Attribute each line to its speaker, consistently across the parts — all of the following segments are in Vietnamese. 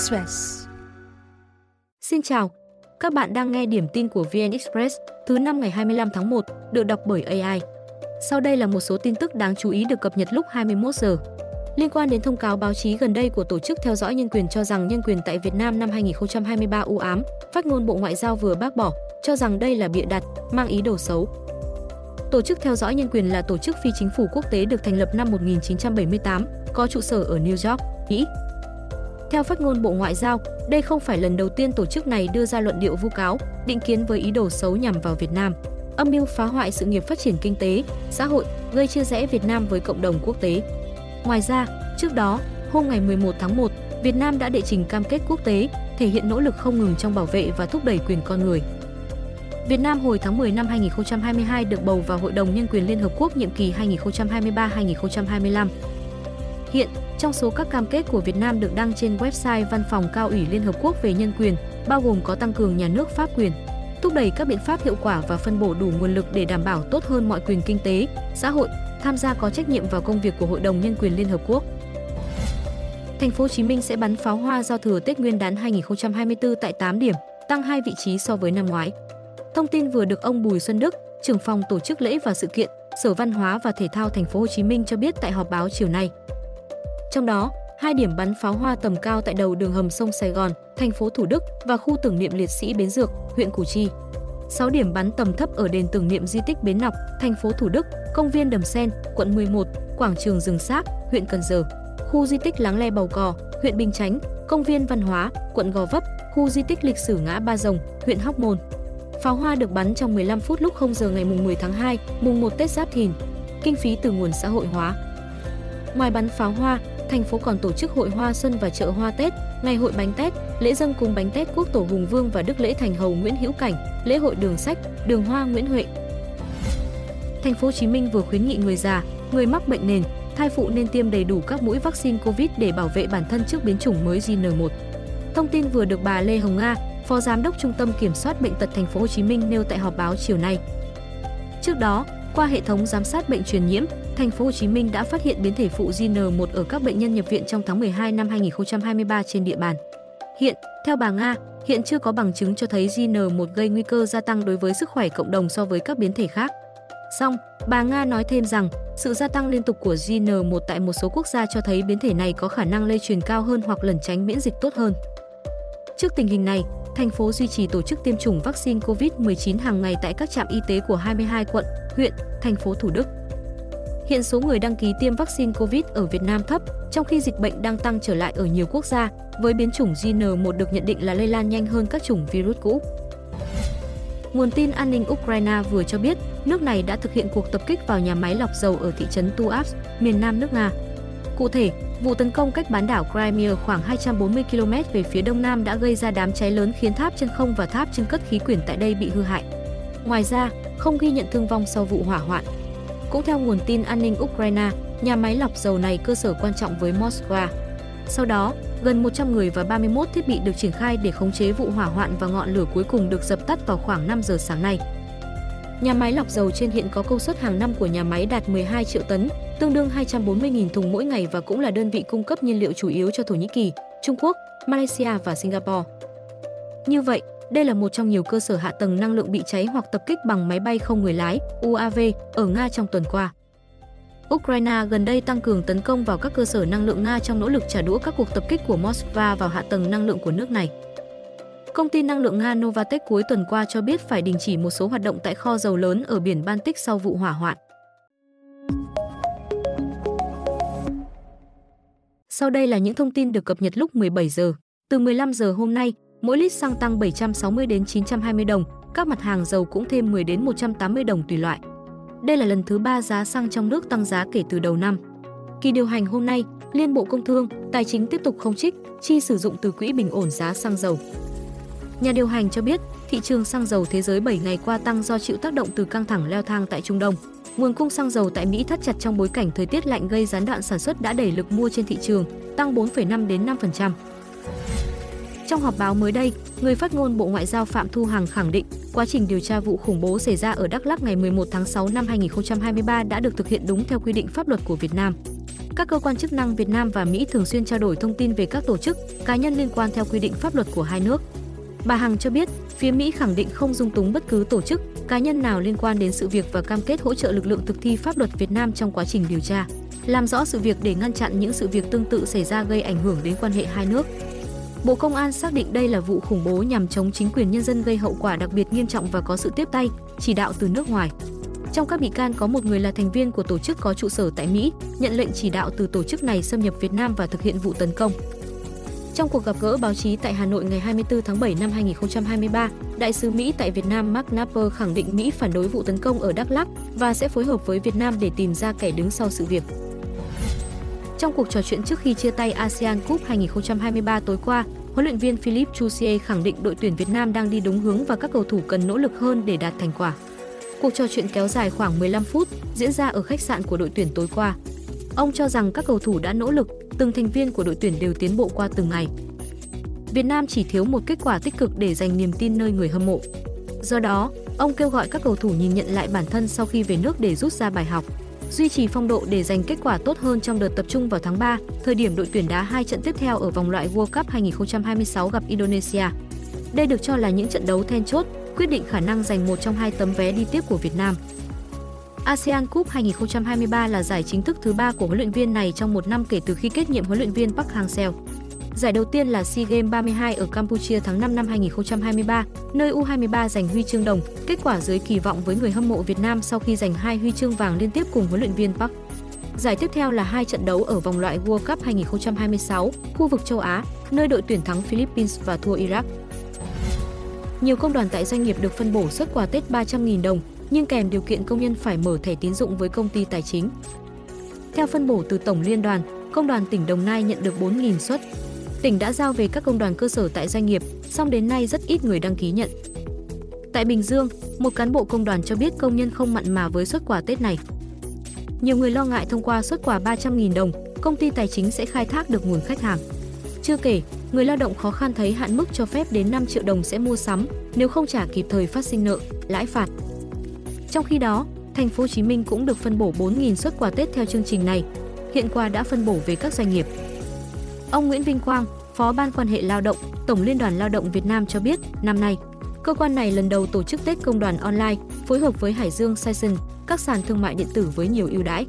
Speaker 1: Express. Xin chào, các bạn đang nghe điểm tin của VN Express thứ năm ngày 25 tháng 1, được đọc bởi AI. Sau đây là một số tin tức đáng chú ý được cập nhật lúc 21 giờ. Liên quan đến thông cáo báo chí gần đây của Tổ chức Theo dõi Nhân quyền cho rằng nhân quyền tại Việt Nam năm 2023 u ám, phát ngôn Bộ Ngoại giao vừa bác bỏ, cho rằng đây là bịa đặt, mang ý đồ xấu. Tổ chức Theo dõi Nhân quyền là tổ chức phi chính phủ quốc tế được thành lập năm 1978, có trụ sở ở New York, Mỹ. Theo phát ngôn Bộ Ngoại giao, đây không phải lần đầu tiên tổ chức này đưa ra luận điệu vu cáo, định kiến với ý đồ xấu nhằm vào Việt Nam, âm mưu phá hoại sự nghiệp phát triển kinh tế, xã hội, gây chia rẽ Việt Nam với cộng đồng quốc tế. Ngoài ra, trước đó, hôm ngày 11 tháng 1, Việt Nam đã đệ trình cam kết quốc tế, thể hiện nỗ lực không ngừng trong bảo vệ và thúc đẩy quyền con người. Việt Nam hồi tháng 10 năm 2022 được bầu vào Hội đồng Nhân quyền Liên Hợp Quốc nhiệm kỳ 2023-2025. Hiện, trong số các cam kết của Việt Nam được đăng trên website Văn phòng Cao ủy Liên Hợp Quốc về nhân quyền, bao gồm có tăng cường nhà nước pháp quyền, thúc đẩy các biện pháp hiệu quả và phân bổ đủ nguồn lực để đảm bảo tốt hơn mọi quyền kinh tế, xã hội, tham gia có trách nhiệm vào công việc của Hội đồng Nhân quyền Liên Hợp Quốc. Thành phố Hồ Chí Minh sẽ bắn pháo hoa giao thừa Tết Nguyên đán 2024 tại 8 điểm, tăng 2 vị trí so với năm ngoái. Thông tin vừa được ông Bùi Xuân Đức, trưởng phòng tổ chức lễ và sự kiện, Sở Văn hóa và Thể thao Thành phố Hồ Chí Minh cho biết tại họp báo chiều nay. Trong đó, hai điểm bắn pháo hoa tầm cao tại đầu đường hầm sông Sài Gòn, thành phố Thủ Đức và khu tưởng niệm liệt sĩ Bến Dược, huyện Củ Chi. 6 điểm bắn tầm thấp ở đền tưởng niệm di tích Bến Nọc, thành phố Thủ Đức, công viên Đầm Sen, quận 11, quảng trường rừng Sác, huyện Cần Giờ, khu di tích Láng Le Bầu Cò, huyện Bình Chánh, công viên văn hóa, quận Gò Vấp, khu di tích lịch sử ngã Ba Rồng, huyện Hóc Môn. Pháo hoa được bắn trong 15 phút lúc 0 giờ ngày mùng 10 tháng 2, mùng 1 Tết Giáp Thìn. Kinh phí từ nguồn xã hội hóa. Ngoài bắn pháo hoa, thành phố còn tổ chức hội hoa xuân và chợ hoa Tết, ngày hội bánh Tết, lễ dân cúng bánh Tết quốc tổ Hùng Vương và Đức lễ Thành Hầu Nguyễn Hữu Cảnh, lễ hội đường sách, đường hoa Nguyễn Huệ. Thành phố Hồ Chí Minh vừa khuyến nghị người già, người mắc bệnh nền, thai phụ nên tiêm đầy đủ các mũi vaccine COVID để bảo vệ bản thân trước biến chủng mới JN1. Thông tin vừa được bà Lê Hồng Nga, Phó Giám đốc Trung tâm Kiểm soát bệnh tật Thành phố Hồ Chí Minh nêu tại họp báo chiều nay. Trước đó, qua hệ thống giám sát bệnh truyền nhiễm, Thành phố Hồ Chí Minh đã phát hiện biến thể phụ JN1 ở các bệnh nhân nhập viện trong tháng 12 năm 2023 trên địa bàn. Hiện, theo bà Nga, hiện chưa có bằng chứng cho thấy JN1 gây nguy cơ gia tăng đối với sức khỏe cộng đồng so với các biến thể khác. Song, bà Nga nói thêm rằng, sự gia tăng liên tục của JN1 tại một số quốc gia cho thấy biến thể này có khả năng lây truyền cao hơn hoặc lẩn tránh miễn dịch tốt hơn. Trước tình hình này, thành phố duy trì tổ chức tiêm chủng vaccine COVID-19 hàng ngày tại các trạm y tế của 22 quận, huyện, thành phố Thủ Đức. Hiện số người đăng ký tiêm vaccine COVID ở Việt Nam thấp, trong khi dịch bệnh đang tăng trở lại ở nhiều quốc gia, với biến chủng JN1 được nhận định là lây lan nhanh hơn các chủng virus cũ. Nguồn tin an ninh Ukraine vừa cho biết, nước này đã thực hiện cuộc tập kích vào nhà máy lọc dầu ở thị trấn Tuapse, miền nam nước Nga. Cụ thể, vụ tấn công cách bán đảo Crimea khoảng 240 km về phía đông nam đã gây ra đám cháy lớn khiến tháp chân không và tháp chân cất khí quyển tại đây bị hư hại. Ngoài ra, không ghi nhận thương vong sau vụ hỏa hoạn. Cũng theo nguồn tin an ninh Ukraine, nhà máy lọc dầu này cơ sở quan trọng với Moscow. Sau đó, gần 100 người và 31 thiết bị được triển khai để khống chế vụ hỏa hoạn và ngọn lửa cuối cùng được dập tắt vào khoảng 5 giờ sáng nay. Nhà máy lọc dầu trên hiện có công suất hàng năm của nhà máy đạt 12 triệu tấn, tương đương 240.000 thùng mỗi ngày và cũng là đơn vị cung cấp nhiên liệu chủ yếu cho Thổ Nhĩ Kỳ, Trung Quốc, Malaysia và Singapore. Như vậy, đây là một trong nhiều cơ sở hạ tầng năng lượng bị cháy hoặc tập kích bằng máy bay không người lái UAV ở Nga trong tuần qua. Ukraine gần đây tăng cường tấn công vào các cơ sở năng lượng Nga trong nỗ lực trả đũa các cuộc tập kích của Moscow vào hạ tầng năng lượng của nước này. Công ty năng lượng Nga Novatek cuối tuần qua cho biết phải đình chỉ một số hoạt động tại kho dầu lớn ở biển Baltic sau vụ hỏa hoạn. Sau đây là những thông tin được cập nhật lúc 17 giờ. Từ 15 giờ hôm nay, mỗi lít xăng tăng 760 đến 920 đồng, các mặt hàng dầu cũng thêm 10 đến 180 đồng tùy loại. Đây là lần thứ ba giá xăng trong nước tăng giá kể từ đầu năm. Kỳ điều hành hôm nay, Liên Bộ Công Thương, Tài chính tiếp tục không trích, chi sử dụng từ quỹ bình ổn giá xăng dầu. Nhà điều hành cho biết, thị trường xăng dầu thế giới 7 ngày qua tăng do chịu tác động từ căng thẳng leo thang tại Trung Đông. Nguồn cung xăng dầu tại Mỹ thắt chặt trong bối cảnh thời tiết lạnh gây gián đoạn sản xuất đã đẩy lực mua trên thị trường, tăng 4,5 đến 5%. Trong họp báo mới đây, người phát ngôn Bộ Ngoại giao Phạm Thu Hằng khẳng định quá trình điều tra vụ khủng bố xảy ra ở Đắk Lắk ngày 11 tháng 6 năm 2023 đã được thực hiện đúng theo quy định pháp luật của Việt Nam. các cơ quan chức năng Việt Nam và Mỹ thường xuyên trao đổi thông tin về các tổ chức, cá nhân liên quan theo quy định pháp luật của hai nước. Bà Hằng cho biết, phía Mỹ khẳng định không dung túng bất cứ tổ chức, cá nhân nào liên quan đến sự việc và cam kết hỗ trợ lực lượng thực thi pháp luật Việt Nam trong quá trình điều tra, làm rõ sự việc để ngăn chặn những sự việc tương tự xảy ra gây ảnh hưởng đến quan hệ hai nước. Bộ Công an xác định đây là vụ khủng bố nhằm chống chính quyền nhân dân gây hậu quả đặc biệt nghiêm trọng và có sự tiếp tay, chỉ đạo từ nước ngoài. Trong các bị can có một người là thành viên của tổ chức có trụ sở tại Mỹ, nhận lệnh chỉ đạo từ tổ chức này xâm nhập Việt Nam và thực hiện vụ tấn công. Trong cuộc gặp gỡ báo chí tại Hà Nội ngày 24 tháng 7 năm 2023, Đại sứ Mỹ tại Việt Nam Mark Napper khẳng định Mỹ phản đối vụ tấn công ở Đắk Lắk và sẽ phối hợp với Việt Nam để tìm ra kẻ đứng sau sự việc. Trong cuộc trò chuyện trước khi chia tay ASEAN Cup 2023 tối qua, huấn luyện viên Philippe Chusie khẳng định đội tuyển Việt Nam đang đi đúng hướng và các cầu thủ cần nỗ lực hơn để đạt thành quả. Cuộc trò chuyện kéo dài khoảng 15 phút, diễn ra ở khách sạn của đội tuyển tối qua. Ông cho rằng các cầu thủ đã nỗ lực, từng thành viên của đội tuyển đều tiến bộ qua từng ngày. Việt Nam chỉ thiếu một kết quả tích cực để giành niềm tin nơi người hâm mộ. Do đó, ông kêu gọi các cầu thủ nhìn nhận lại bản thân sau khi về nước để rút ra bài học, duy trì phong độ để giành kết quả tốt hơn trong đợt tập trung vào tháng 3, thời điểm đội tuyển đá hai trận tiếp theo ở vòng loại World Cup 2026 gặp Indonesia. Đây được cho là những trận đấu then chốt, quyết định khả năng giành một trong hai tấm vé đi tiếp của Việt Nam. ASEAN Cup 2023 là giải chính thức thứ ba của huấn luyện viên này trong một năm kể từ khi kết nhiệm huấn luyện viên Park Hang-seo. Giải đầu tiên là SEA Games 32 ở Campuchia tháng 5 năm 2023, nơi U23 giành huy chương đồng, kết quả dưới kỳ vọng với người hâm mộ Việt Nam sau khi giành hai huy chương vàng liên tiếp cùng huấn luyện viên Park. Giải tiếp theo là hai trận đấu ở vòng loại World Cup 2026, khu vực châu Á, nơi đội tuyển thắng Philippines và thua Iraq. Nhiều công đoàn tại doanh nghiệp được phân bổ xuất quà Tết 300.000 đồng, nhưng kèm điều kiện công nhân phải mở thẻ tín dụng với công ty tài chính. Theo phân bổ từ Tổng Liên đoàn, Công đoàn tỉnh Đồng Nai nhận được 4.000 suất. Tỉnh đã giao về các công đoàn cơ sở tại doanh nghiệp, song đến nay rất ít người đăng ký nhận. Tại Bình Dương, một cán bộ công đoàn cho biết công nhân không mặn mà với xuất quà Tết này. Nhiều người lo ngại thông qua xuất quà 300.000 đồng, công ty tài chính sẽ khai thác được nguồn khách hàng. Chưa kể, người lao động khó khăn thấy hạn mức cho phép đến 5 triệu đồng sẽ mua sắm, nếu không trả kịp thời phát sinh nợ, lãi phạt. Trong khi đó, thành phố Hồ Chí Minh cũng được phân bổ 4.000 xuất quà Tết theo chương trình này. Hiện quà đã phân bổ về các doanh nghiệp. Ông Nguyễn Vinh Quang, Phó Ban quan hệ lao động, Tổng Liên đoàn Lao động Việt Nam cho biết, năm nay, cơ quan này lần đầu tổ chức Tết công đoàn online, phối hợp với Hải Dương Sison, các sàn thương mại điện tử với nhiều ưu đãi.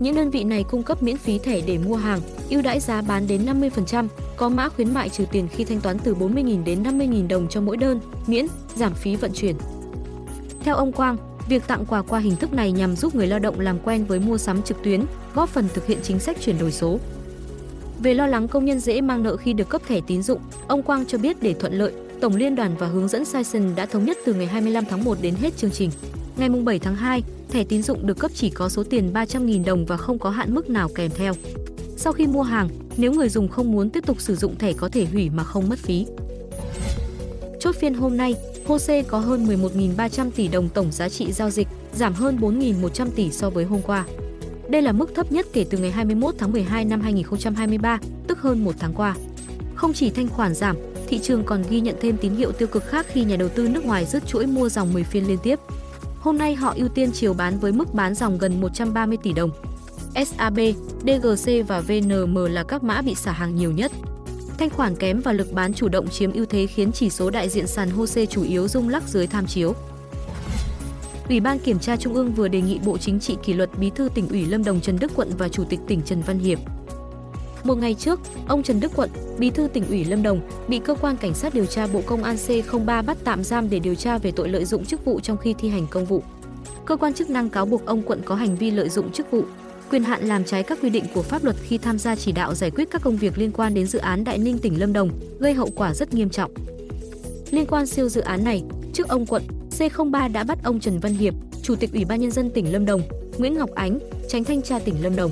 Speaker 1: Những đơn vị này cung cấp miễn phí thẻ để mua hàng, ưu đãi giá bán đến 50%, có mã khuyến mại trừ tiền khi thanh toán từ 40.000 đến 50.000 đồng cho mỗi đơn, miễn, giảm phí vận chuyển. Theo ông Quang, việc tặng quà qua hình thức này nhằm giúp người lao động làm quen với mua sắm trực tuyến, góp phần thực hiện chính sách chuyển đổi số. Về lo lắng công nhân dễ mang nợ khi được cấp thẻ tín dụng, ông Quang cho biết để thuận lợi, Tổng Liên đoàn và hướng dẫn Sison đã thống nhất từ ngày 25 tháng 1 đến hết chương trình. Ngày 7 tháng 2, thẻ tín dụng được cấp chỉ có số tiền 300.000 đồng và không có hạn mức nào kèm theo. Sau khi mua hàng, nếu người dùng không muốn tiếp tục sử dụng thẻ có thể hủy mà không mất phí. Chốt phiên hôm nay, HOSE có hơn 11.300 tỷ đồng tổng giá trị giao dịch, giảm hơn 4.100 tỷ so với hôm qua. Đây là mức thấp nhất kể từ ngày 21 tháng 12 năm 2023, tức hơn một tháng qua. Không chỉ thanh khoản giảm, thị trường còn ghi nhận thêm tín hiệu tiêu cực khác khi nhà đầu tư nước ngoài rớt chuỗi mua dòng 10 phiên liên tiếp. Hôm nay họ ưu tiên chiều bán với mức bán dòng gần 130 tỷ đồng. SAB, DGC và VNM là các mã bị xả hàng nhiều nhất. Thanh khoản kém và lực bán chủ động chiếm ưu thế khiến chỉ số đại diện sàn HOSE chủ yếu rung lắc dưới tham chiếu. Ủy ban Kiểm tra Trung ương vừa đề nghị Bộ Chính trị kỷ luật Bí thư tỉnh ủy Lâm Đồng Trần Đức Quận và Chủ tịch tỉnh Trần Văn Hiệp. Một ngày trước, ông Trần Đức Quận, Bí thư tỉnh ủy Lâm Đồng, bị cơ quan cảnh sát điều tra Bộ Công an C03 bắt tạm giam để điều tra về tội lợi dụng chức vụ trong khi thi hành công vụ. Cơ quan chức năng cáo buộc ông Quận có hành vi lợi dụng chức vụ, quyền hạn làm trái các quy định của pháp luật khi tham gia chỉ đạo giải quyết các công việc liên quan đến dự án Đại Ninh tỉnh Lâm Đồng, gây hậu quả rất nghiêm trọng. Liên quan siêu dự án này, trước ông Quận, C03 đã bắt ông Trần Văn Hiệp, Chủ tịch Ủy ban nhân dân tỉnh Lâm Đồng, Nguyễn Ngọc Ánh, Tránh thanh tra tỉnh Lâm Đồng.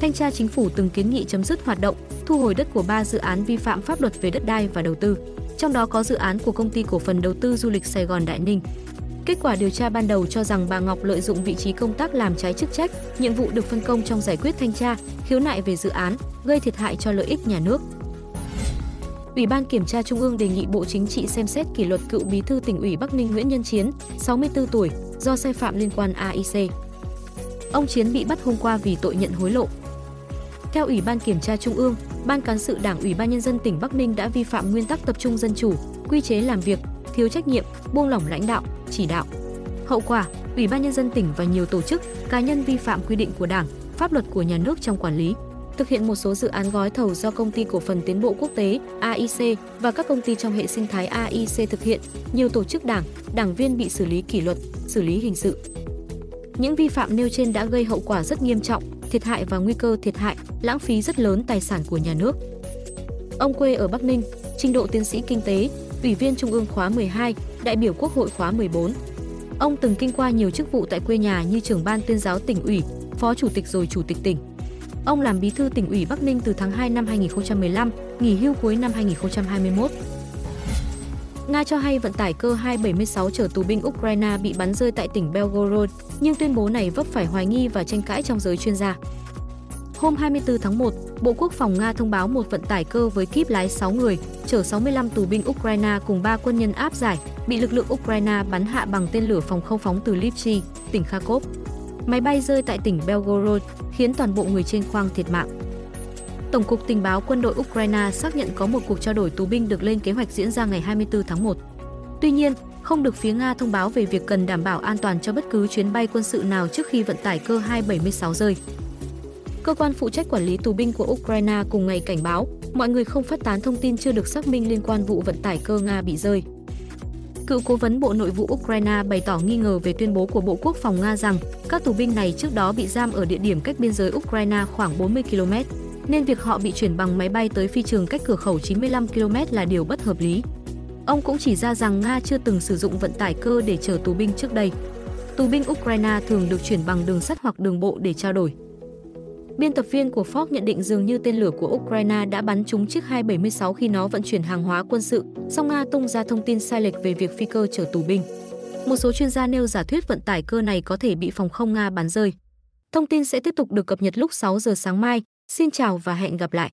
Speaker 1: Thanh tra chính phủ từng kiến nghị chấm dứt hoạt động, thu hồi đất của ba dự án vi phạm pháp luật về đất đai và đầu tư, trong đó có dự án của công ty cổ phần đầu tư du lịch Sài Gòn Đại Ninh. Kết quả điều tra ban đầu cho rằng bà Ngọc lợi dụng vị trí công tác làm trái chức trách, nhiệm vụ được phân công trong giải quyết thanh tra, khiếu nại về dự án, gây thiệt hại cho lợi ích nhà nước. Ủy ban Kiểm tra Trung ương đề nghị Bộ Chính trị xem xét kỷ luật cựu Bí thư tỉnh ủy Bắc Ninh Nguyễn Nhân Chiến, 64 tuổi, do sai phạm liên quan AIC. Ông Chiến bị bắt hôm qua vì tội nhận hối lộ. Theo Ủy ban Kiểm tra Trung ương, Ban cán sự Đảng Ủy ban nhân dân tỉnh Bắc Ninh đã vi phạm nguyên tắc tập trung dân chủ, quy chế làm việc, thiếu trách nhiệm, buông lỏng lãnh đạo, chỉ đạo. Hậu quả, Ủy ban nhân dân tỉnh và nhiều tổ chức, cá nhân vi phạm quy định của Đảng, pháp luật của nhà nước trong quản lý, thực hiện một số dự án gói thầu do công ty cổ phần tiến bộ quốc tế AIC và các công ty trong hệ sinh thái AIC thực hiện, nhiều tổ chức đảng, đảng viên bị xử lý kỷ luật, xử lý hình sự. Những vi phạm nêu trên đã gây hậu quả rất nghiêm trọng, thiệt hại và nguy cơ thiệt hại, lãng phí rất lớn tài sản của nhà nước. Ông quê ở Bắc Ninh, trình độ tiến sĩ kinh tế, Ủy viên Trung ương khóa 12, đại biểu Quốc hội khóa 14. Ông từng kinh qua nhiều chức vụ tại quê nhà như trưởng ban tuyên giáo tỉnh ủy, phó chủ tịch rồi chủ tịch tỉnh. Ông làm bí thư tỉnh ủy Bắc Ninh từ tháng 2 năm 2015, nghỉ hưu cuối năm 2021. Nga cho hay vận tải cơ 276 chở tù binh Ukraine bị bắn rơi tại tỉnh Belgorod, nhưng tuyên bố này vấp phải hoài nghi và tranh cãi trong giới chuyên gia. Hôm 24 tháng 1, Bộ Quốc phòng Nga thông báo một vận tải cơ với kíp lái 6 người, chở 65 tù binh Ukraine cùng 3 quân nhân áp giải, bị lực lượng Ukraine bắn hạ bằng tên lửa phòng không phóng từ Lipsy, tỉnh Kharkov. Máy bay rơi tại tỉnh Belgorod, khiến toàn bộ người trên khoang thiệt mạng. Tổng cục Tình báo Quân đội Ukraine xác nhận có một cuộc trao đổi tù binh được lên kế hoạch diễn ra ngày 24 tháng 1. Tuy nhiên, không được phía Nga thông báo về việc cần đảm bảo an toàn cho bất cứ chuyến bay quân sự nào trước khi vận tải cơ 276 rơi. Cơ quan phụ trách quản lý tù binh của Ukraine cùng ngày cảnh báo, mọi người không phát tán thông tin chưa được xác minh liên quan vụ vận tải cơ Nga bị rơi. Cựu cố vấn Bộ Nội vụ Ukraine bày tỏ nghi ngờ về tuyên bố của Bộ Quốc phòng Nga rằng các tù binh này trước đó bị giam ở địa điểm cách biên giới Ukraine khoảng 40 km, nên việc họ bị chuyển bằng máy bay tới phi trường cách cửa khẩu 95 km là điều bất hợp lý. Ông cũng chỉ ra rằng Nga chưa từng sử dụng vận tải cơ để chở tù binh trước đây. Tù binh Ukraine thường được chuyển bằng đường sắt hoặc đường bộ để trao đổi. Biên tập viên của Fox nhận định dường như tên lửa của Ukraine đã bắn trúng chiếc 276 khi nó vận chuyển hàng hóa quân sự, song Nga tung ra thông tin sai lệch về việc phi cơ chở tù binh. Một số chuyên gia nêu giả thuyết vận tải cơ này có thể bị phòng không Nga bắn rơi. Thông tin sẽ tiếp tục được cập nhật lúc 6 giờ sáng mai. Xin chào và hẹn gặp lại.